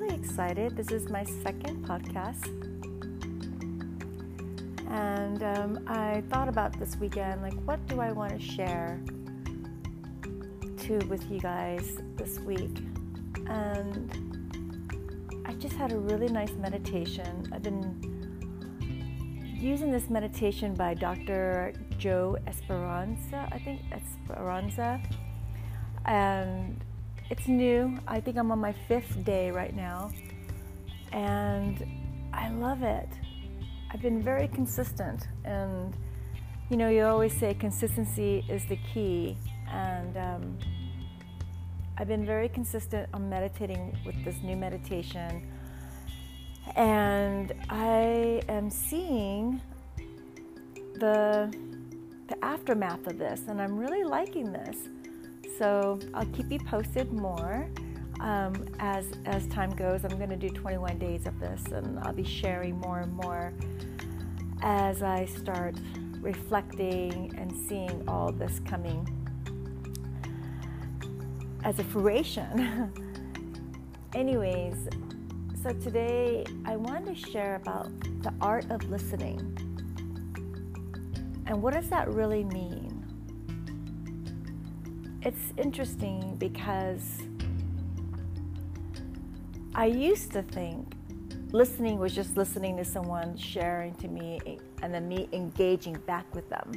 really excited. This is my second podcast. And um, I thought about this weekend like, what do I want to share to with you guys this week? And I just had a really nice meditation. I've been using this meditation by Dr. Joe Esperanza, I think Esperanza. And it's new. I think I'm on my fifth day right now. And I love it. I've been very consistent. And, you know, you always say consistency is the key. And um, I've been very consistent on meditating with this new meditation. And I am seeing the, the aftermath of this. And I'm really liking this. So I'll keep you posted more um, as as time goes. I'm going to do 21 days of this, and I'll be sharing more and more as I start reflecting and seeing all this coming as a fruition. Anyways, so today I wanted to share about the art of listening. And what does that really mean? It's interesting because I used to think listening was just listening to someone sharing to me and then me engaging back with them.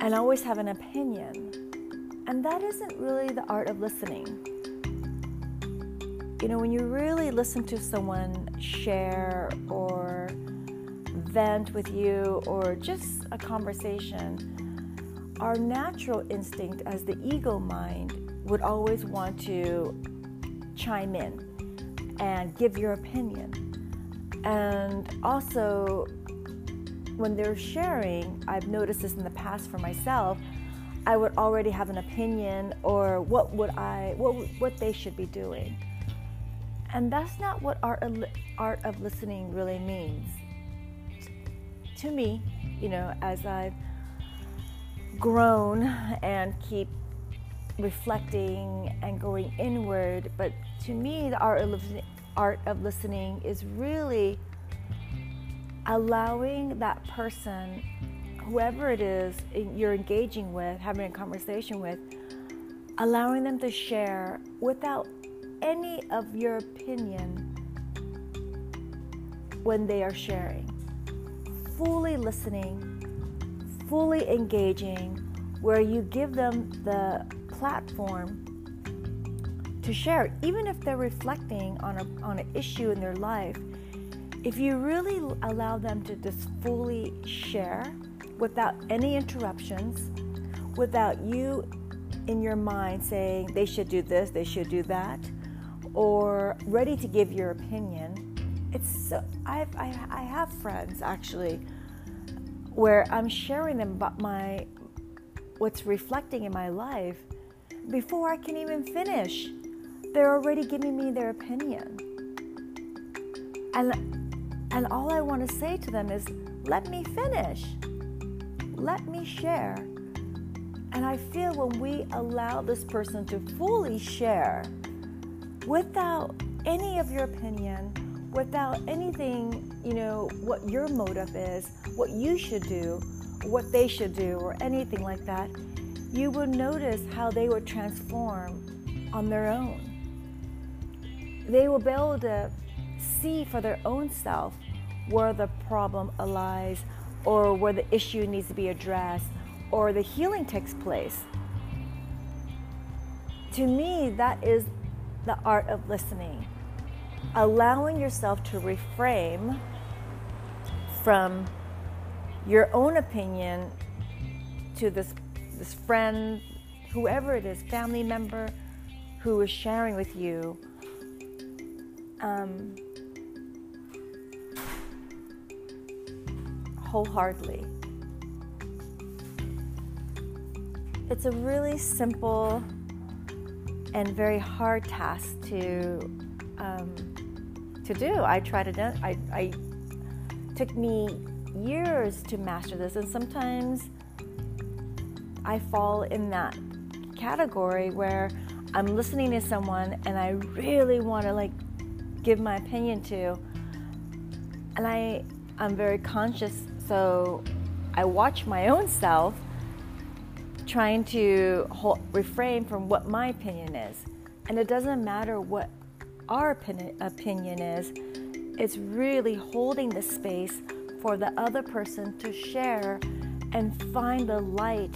And always have an opinion. And that isn't really the art of listening. You know, when you really listen to someone share or vent with you or just a conversation, our natural instinct as the ego mind would always want to chime in and give your opinion. And also, when they're sharing, I've noticed this in the past for myself, I would already have an opinion or what would I what what they should be doing. And that's not what art art of listening really means. To me, you know, as I've grown and keep reflecting and going inward. But to me, the art of, art of listening is really allowing that person, whoever it is you're engaging with, having a conversation with, allowing them to share without any of your opinion when they are sharing. Fully listening fully engaging, where you give them the platform to share, even if they're reflecting on, a, on an issue in their life. If you really allow them to just fully share without any interruptions, without you in your mind saying they should do this, they should do that, or ready to give your opinion, it's so, I've, I, I have friends actually where I'm sharing them about my what's reflecting in my life before I can even finish. They're already giving me their opinion. And and all I want to say to them is let me finish. Let me share. And I feel when we allow this person to fully share without any of your opinion, without anything, you know, what your motive is, what you should do, what they should do, or anything like that, you will notice how they will transform on their own. They will be able to see for their own self where the problem lies, or where the issue needs to be addressed, or the healing takes place. To me, that is the art of listening allowing yourself to reframe from your own opinion to this this friend, whoever it is, family member who is sharing with you. Um, wholeheartedly. It's a really simple and very hard task to um, to do. I tried to. I, I took me years to master this, and sometimes I fall in that category where I'm listening to someone and I really want to like give my opinion to. And I, I'm very conscious, so I watch my own self trying to hold, refrain from what my opinion is. And it doesn't matter what our opinion, is, it's really holding the space for the other person to share and find the light,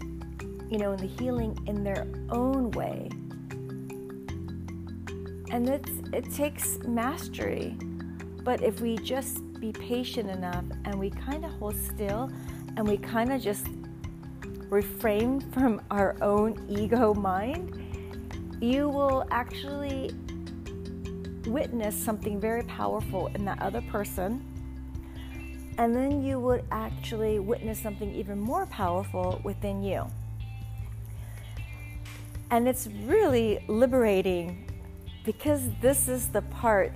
you know, and the healing in their own way. And it's, it takes mastery. But if we just be patient enough and we kind of hold still and we kind of just refrain from our own ego mind, you will actually witness something very powerful in that other person. And then you would actually witness something even more powerful within you. And it's really liberating because this is the part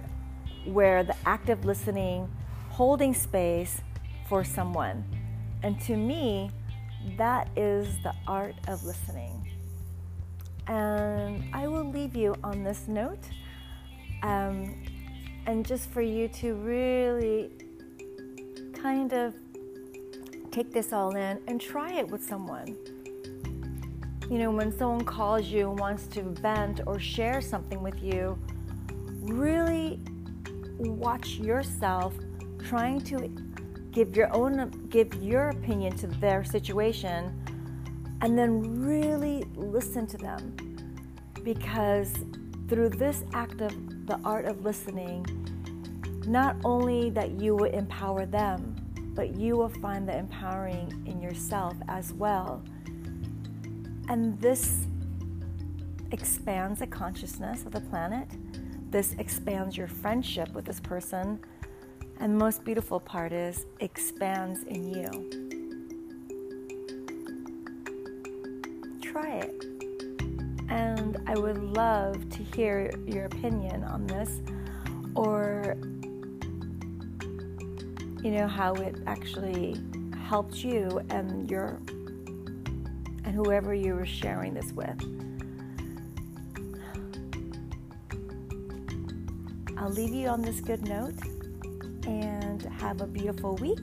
where the active listening, holding space for someone. And to me, that is the art of listening. And I will leave you on this note. Um, and just for you to really kind of take this all in and try it with someone. You know, when someone calls you and wants to vent or share something with you, really watch yourself trying to give your own give your opinion to their situation and then really listen to them because through this act of the art of listening not only that you will empower them but you will find the empowering in yourself as well and this expands the consciousness of the planet this expands your friendship with this person and the most beautiful part is expands in you. Try it. I would love to hear your opinion on this or you know how it actually helped you and your and whoever you were sharing this with. I'll leave you on this good note and have a beautiful week.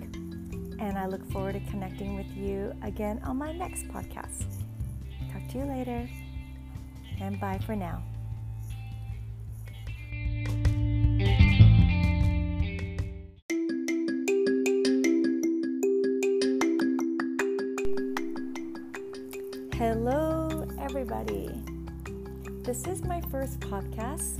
And I look forward to connecting with you again on my next podcast. Talk to you later, and bye for now. Hello, everybody. This is my first podcast,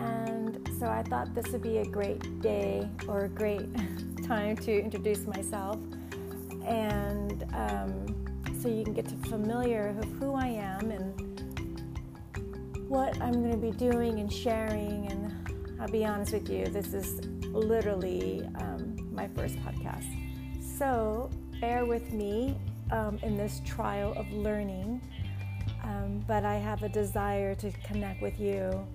and so I thought this would be a great day or a great time to introduce myself. And um, so you can get to familiar with who I am and what I'm going to be doing and sharing. And I'll be honest with you, this is literally um, my first podcast. So bear with me um, in this trial of learning. Um, but I have a desire to connect with you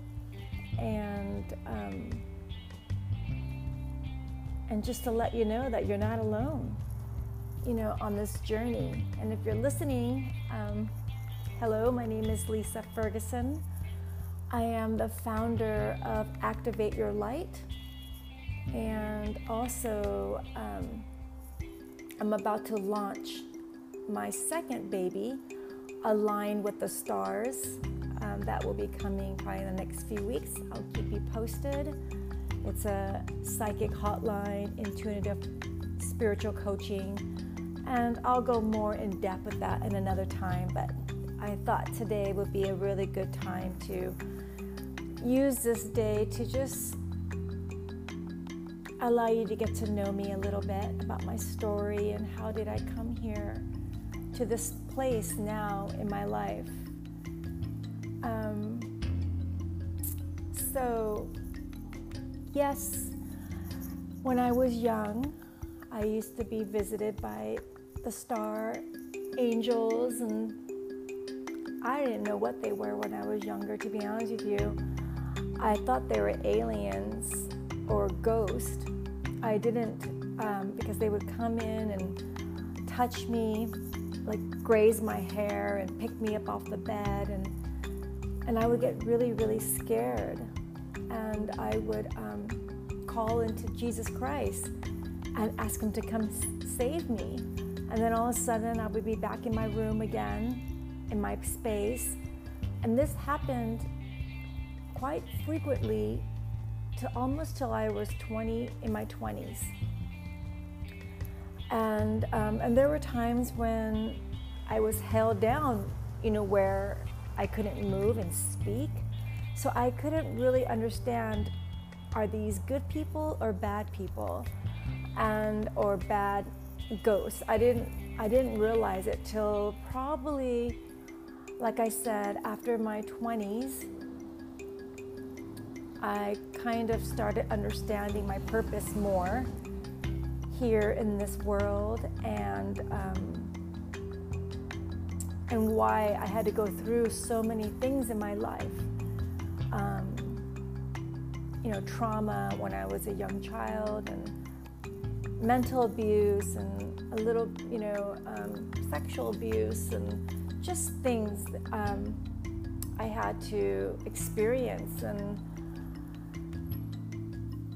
and um, and just to let you know that you're not alone, you know, on this journey. And if you're listening, um, hello, my name is Lisa Ferguson. I am the founder of Activate Your Light, and also um, I'm about to launch my second baby, Align with the Stars um, that will be coming probably in the next few weeks. I'll keep you posted. It's a psychic hotline, intuitive spiritual coaching, and I'll go more in depth with that in another time. But I thought today would be a really good time to use this day to just allow you to get to know me a little bit about my story and how did I come here to this place now in my life. Um, so, yes, when I was young, I used to be visited by the star angels, and I didn't know what they were when I was younger, to be honest with you. I thought they were aliens or ghosts. I didn't, um, because they would come in and touch me, like graze my hair and pick me up off the bed and and I would get really, really scared. and I would um, call into Jesus Christ and ask Him to come save me. And then all of a sudden, I would be back in my room again, in my space. And this happened quite frequently to almost till I was 20 in my 20s. And, um, and there were times when I was held down, you know, where I couldn't move and speak. So I couldn't really understand are these good people or bad people and or bad ghosts. I didn't I didn't realize it till probably like I said after my 20s I kind of started understanding my purpose more here in this world and um, and why I had to go through so many things in my life. Um, you know, trauma when I was a young child, and mental abuse, and a little, you know, um, sexual abuse, and just things um, I had to experience. And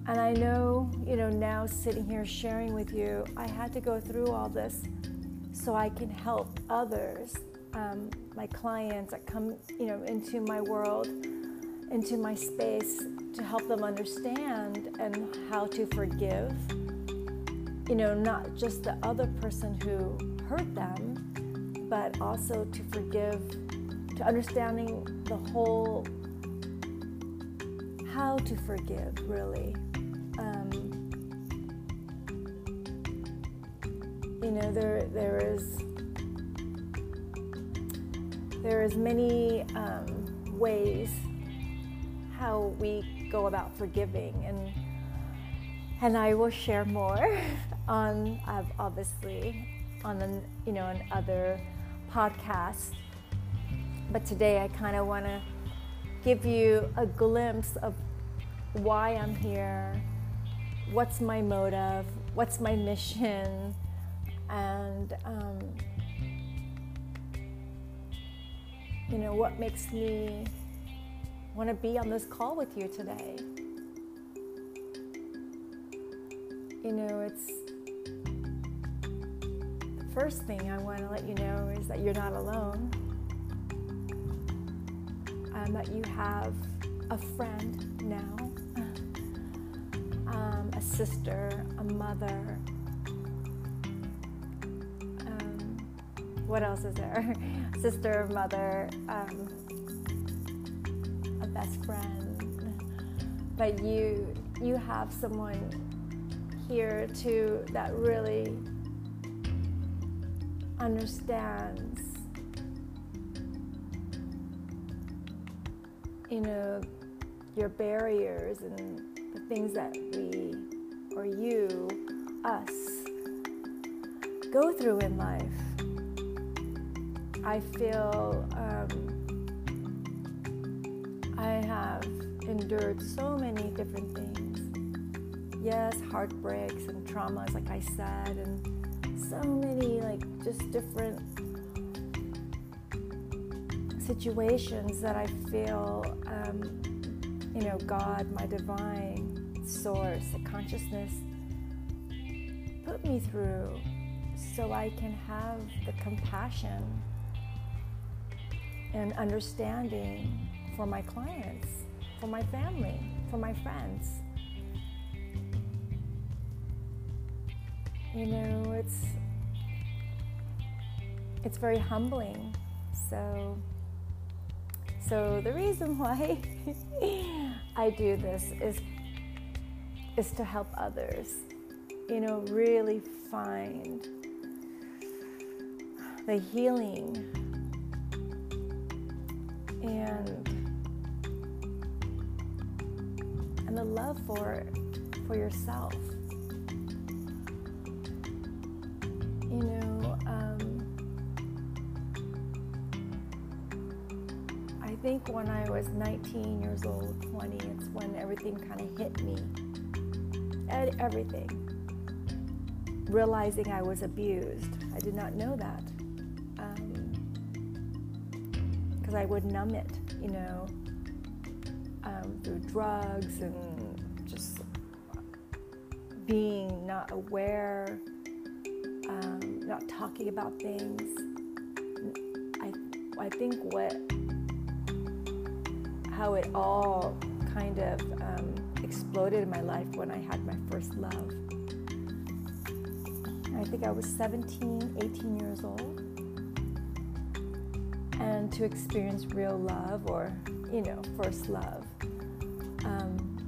and I know, you know, now sitting here sharing with you, I had to go through all this so I can help others um, my clients that come, you know, into my world, into my space to help them understand and how to forgive. You know, not just the other person who hurt them, but also to forgive, to understanding the whole how to forgive, really. Know, there there is there is many um, ways how we go about forgiving, and and I will share more on obviously on an, you know an other podcast. But today I kind of want to give you a glimpse of why I'm here, what's my motive, what's my mission, and um, you know, what makes me want to be on this call with you today. You know, it's the first thing I want to let you know is that you're not alone, and that you have a friend now, um, a sister, a mother, what else is there? Sister, mother, um, a best friend. But you, you have someone here too that really understands, you know, your barriers and the things that we or you, us, go through in life. I feel um, I have endured so many different things. Yes, heartbreaks and traumas, like I said, and so many, like, just different situations that I feel, um, you know, God, my divine source, the consciousness, put me through so I can have the compassion and understanding for my clients, for my family, for my friends. You know, it's it's very humbling. So so the reason why I do this is is to help others. You know, really find the healing and and the love for for yourself. You know, um, I think when I was 19 years old, 20, it's when everything kind of hit me. Everything. Realizing I was abused. I did not know that. Because I would numb it, you know. um, through drugs and just being not aware, um, not talking about things. I, I think what, how it all kind of um, exploded in my life when I had my first love. I think I was 17, 18 years old. To experience real love or, you know, first love, um,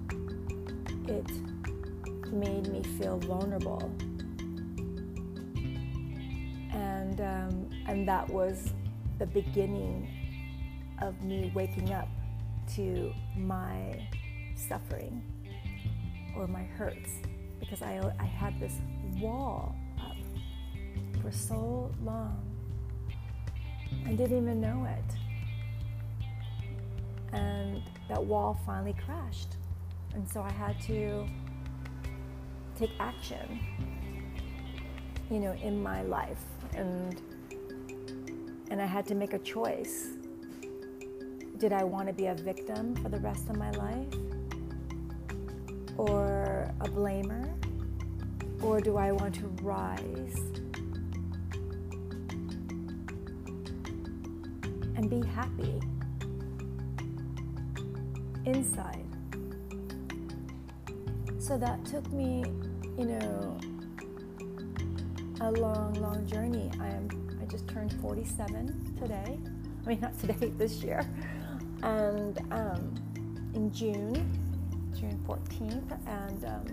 it made me feel vulnerable. And, um, and that was the beginning of me waking up to my suffering or my hurts because I, I had this wall up for so long and didn't even know it. And that wall finally crashed. And so I had to take action, you know, in my life. And and I had to make a choice. Did I want to be a victim for the rest of my life? Or a blamer? Or do I want to rise and be happy inside? So that took me, you know, a long, long journey. I am I just turned 47 today. I mean, not today, this year. And um, in June, June 14th, and um,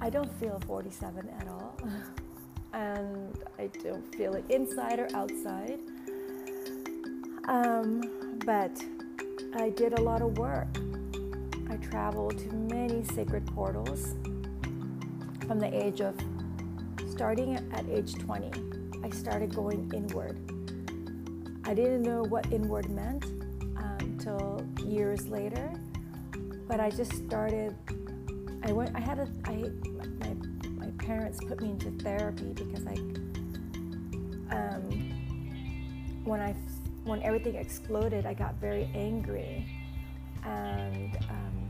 I don't feel 47 at all. and I don't feel it inside or outside. Um, but I did a lot of work I traveled to many sacred portals from the age of starting at age 20. I started going inward. I didn't know what inward meant until um, years later, but I just started. I went. I had a. I parents put me into therapy because I. Um, when I when everything exploded, I got very angry, and um,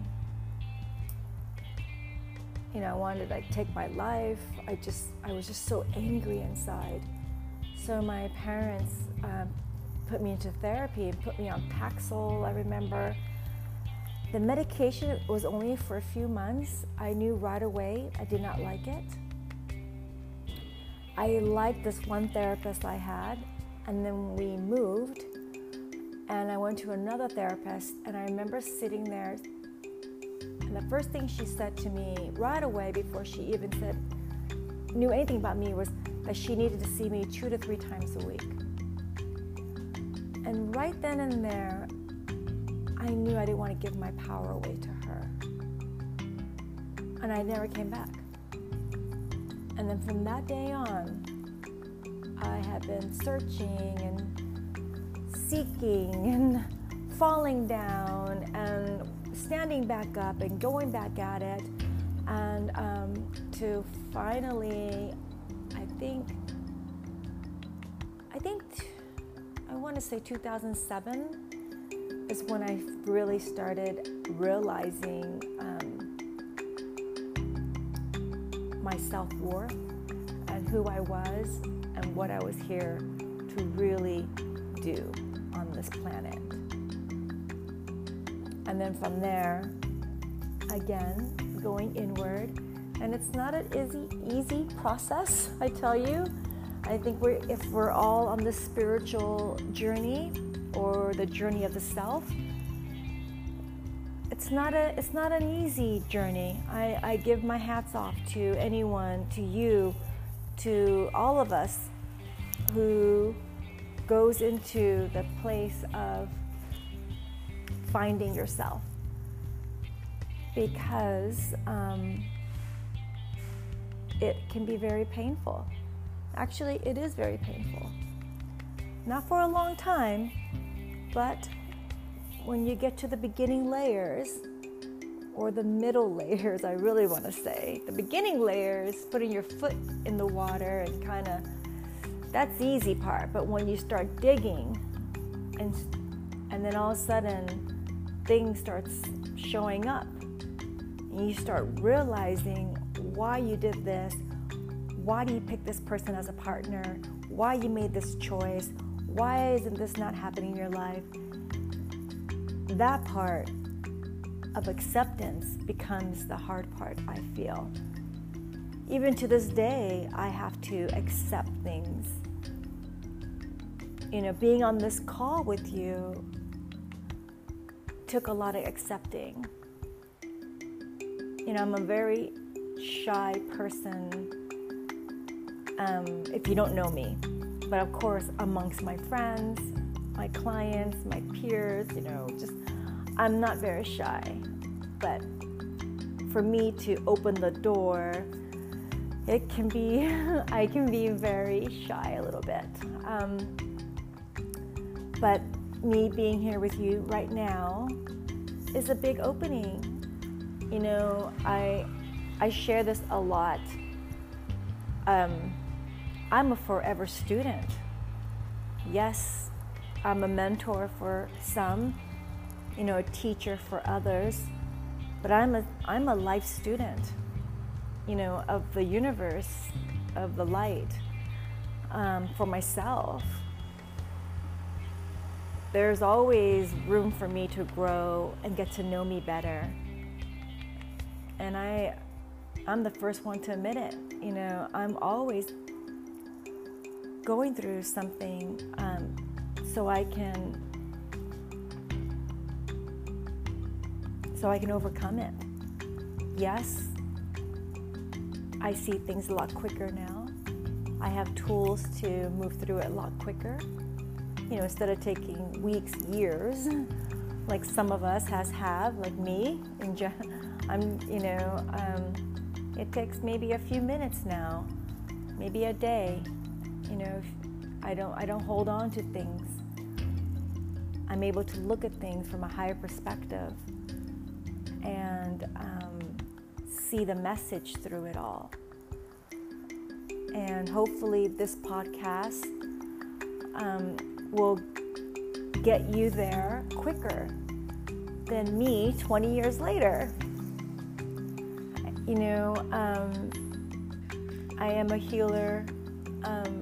you know, I wanted to like take my life. I just, I was just so angry inside. So my parents um, put me into therapy and put me on Paxil. I remember the medication was only for a few months. I knew right away I did not like it. I liked this one therapist I had, and then we moved, and I went to another therapist, and I remember sitting there and the first thing she said to me right away before she even said knew anything about me was that she needed to see me two to three times a week. And right then and there, I knew I didn't want to give my power away to her. And I never came back. And then from that day on, I have been searching and seeking and falling down and standing back up and going back at it, and um, to finally, I think, I think, I want to say 2007 is when I really started realizing um, my self worth and who I was and what I was here to really do on this planet. And then from there, again, going inward. And it's not an easy, easy process, I tell you. I think we're, if we're all on the spiritual journey or the journey of the self, it's not a it's not an easy journey. I, I give my hats off to anyone, to you, to all of us who goes into the place of finding yourself because um, it can be very painful. Actually, it is very painful. Not for a long time, but when you get to the beginning layers, or the middle layers, I really want to say. The beginning layers, putting your foot in the water and kind of, that's the easy part. But when you start digging and And then all of a sudden, things starts showing up. And you start realizing why you did this, why do you pick this person as a partner, why you made this choice, why isn't this not happening in your life? That part of acceptance becomes the hard part, I feel. Even to this day, I have to accept things. You know, being on this call with you took a lot of accepting. You know, I'm a very shy person um, if you don't know me. But of course, amongst my friends, my clients, my peers, you know, just I'm not very shy. But for me to open the door, it can be, I can be very shy a little bit. Um, but me being here with you right now is a big opening. You know, I I share this a lot. Um, I'm a forever student. Yes, I'm a mentor for some, you know, a teacher for others, but I'm a I'm a life student, you know, of the universe, of the light, um, for myself. There's always room for me to grow and get to know me better. And I I'm the first one to admit it. You know, I'm always going through something um, so I can so I can overcome it. Yes, I see things a lot quicker now. I have tools to move through it a lot quicker. You know, instead of taking weeks, years, like some of us has have, like me. In I'm, you know, um, it takes maybe a few minutes now, maybe a day, you know, I don't I don't hold on to things. I'm able to look at things from a higher perspective and um, see the message through it all. And hopefully, this podcast um, will get you there quicker than me 20 years later. You know, um, I am a healer. Um,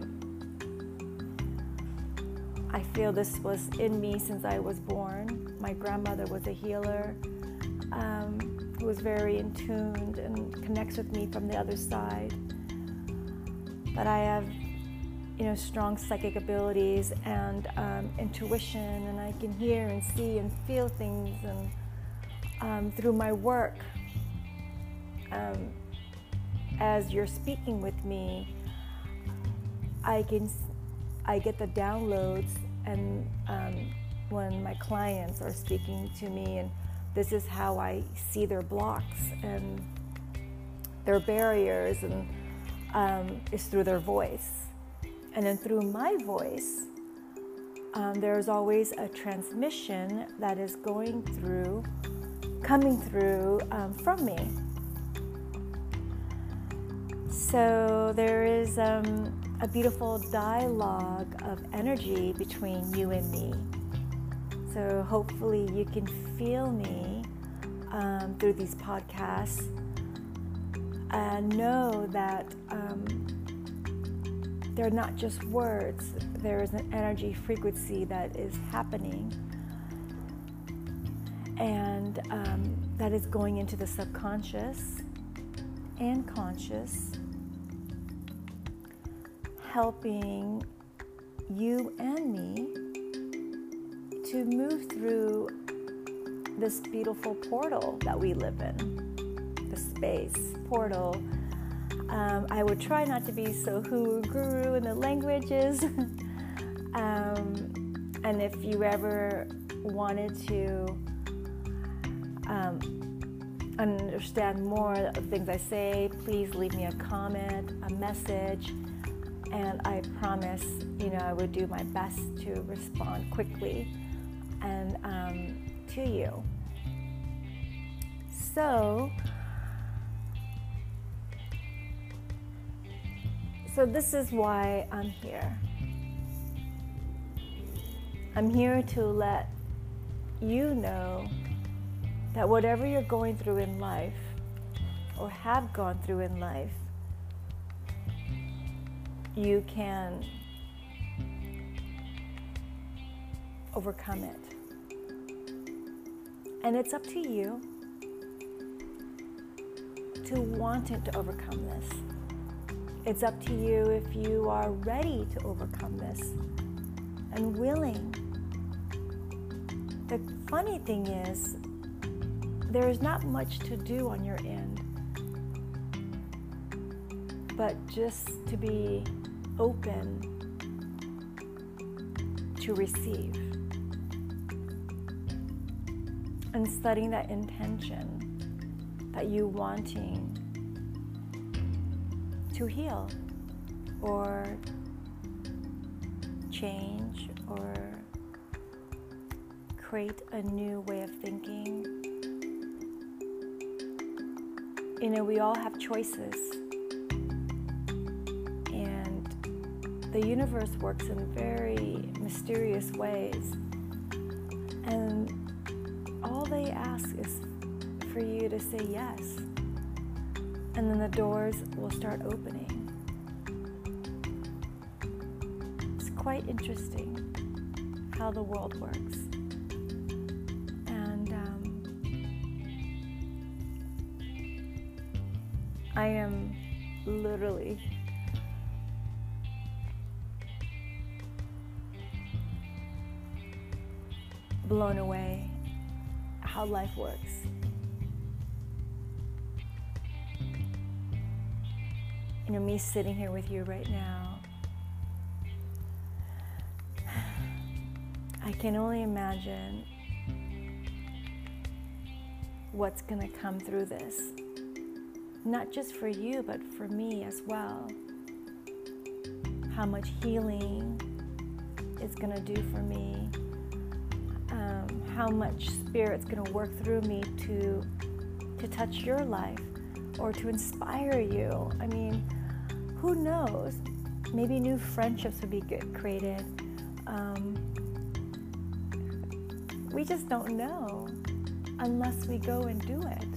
I feel this was in me since I was born. My grandmother was a healer um, who was very in tuned and connects with me from the other side. But I have, you know, strong psychic abilities and um, intuition, and I can hear and see and feel things. And um, through my work, um, as you're speaking with me, I can I get the downloads, and um, when my clients are speaking to me, and this is how I see their blocks and their barriers, and um, is through their voice. And then through my voice, um, there's always a transmission that is going through, coming through um, from me. So there is um, a beautiful dialogue of energy between you and me. So hopefully you can feel me um, through these podcasts and know that um, they're not just words, there is an energy frequency that is happening and um, that is going into the subconscious and conscious helping you and me to move through this beautiful portal that we live in, the space portal. Um, I would try not to be so hoo guru in the languages. um, and if you ever wanted to um, understand more of things I say, please leave me a comment, a message and I promise, you know, I would do my best to respond quickly and um, to you. So, so this is why I'm here. I'm here to let you know that whatever you're going through in life or have gone through in life, you can overcome it. And it's up to you to want it to overcome this. It's up to you if you are ready to overcome this and willing. The funny thing is, there is not much to do on your end, but just to be open to receive and setting that intention that you wanting to heal or change or create a new way of thinking. You know, we all have choices. The universe works in very mysterious ways. And all they ask is for you to say yes. And then the doors will start opening. It's quite interesting how the world works. Blown away how life works. You know, me sitting here with you right now, I can only imagine what's going to come through this. Not just for you, but for me as well. How much healing it's going to do for me. How much spirit's going to work through me to to touch your life or to inspire you. I mean, who knows? Maybe new friendships would be good, created. Um, we just don't know unless we go and do it.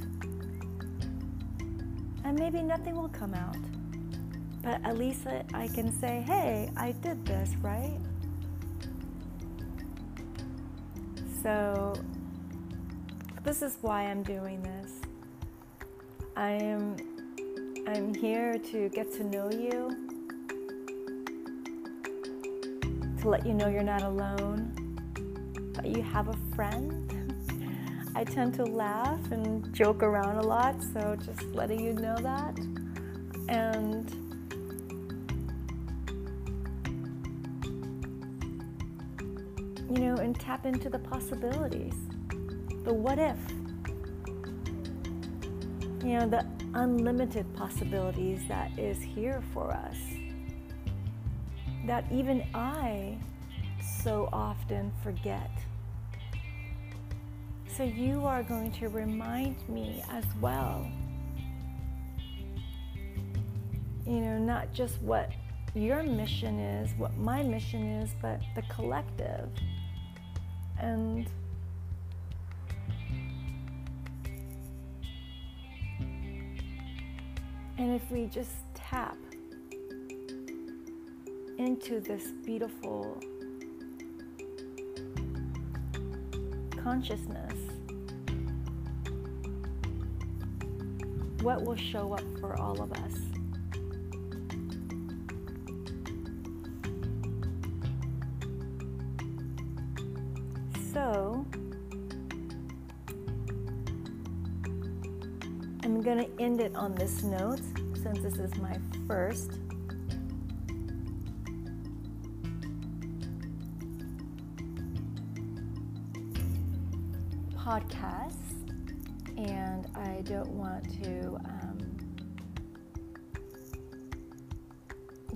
And maybe nothing will come out. But at least I can say, hey, I did this, right? So, this is why I'm doing this. I am I'm here to get to know you, to let you know you're not alone, that you have a friend. I tend to laugh and joke around a lot, so just letting you know that. And you know, and tap into the possibilities, the what if. You know, the unlimited possibilities that is here for us. That even I so often forget. So you are going to remind me as well. You know, not just what your mission is, what my mission is, but the collective. And And if we just tap into this beautiful consciousness, what will show up for all of us? End it on this note since this is my first. podcast and I don't want to um,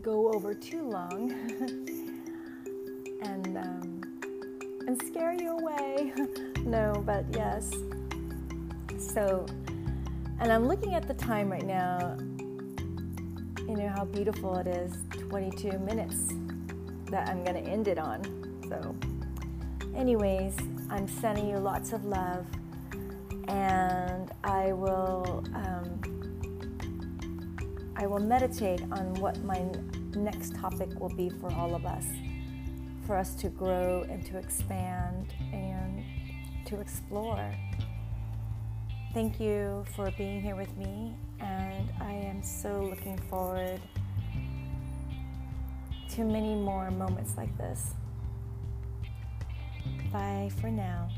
go over too long and um, and scare you away. no, but yes. So and I'm looking at the time right now. You know how beautiful it is 22 minutes that I'm going to end it on. So, anyways, I'm sending you lots of love, and I will um, I will meditate on what my next topic will be for all of us, for us to grow and to expand and to explore. Thank you for being here with me, and I am so looking forward to many more moments like this. Bye for now.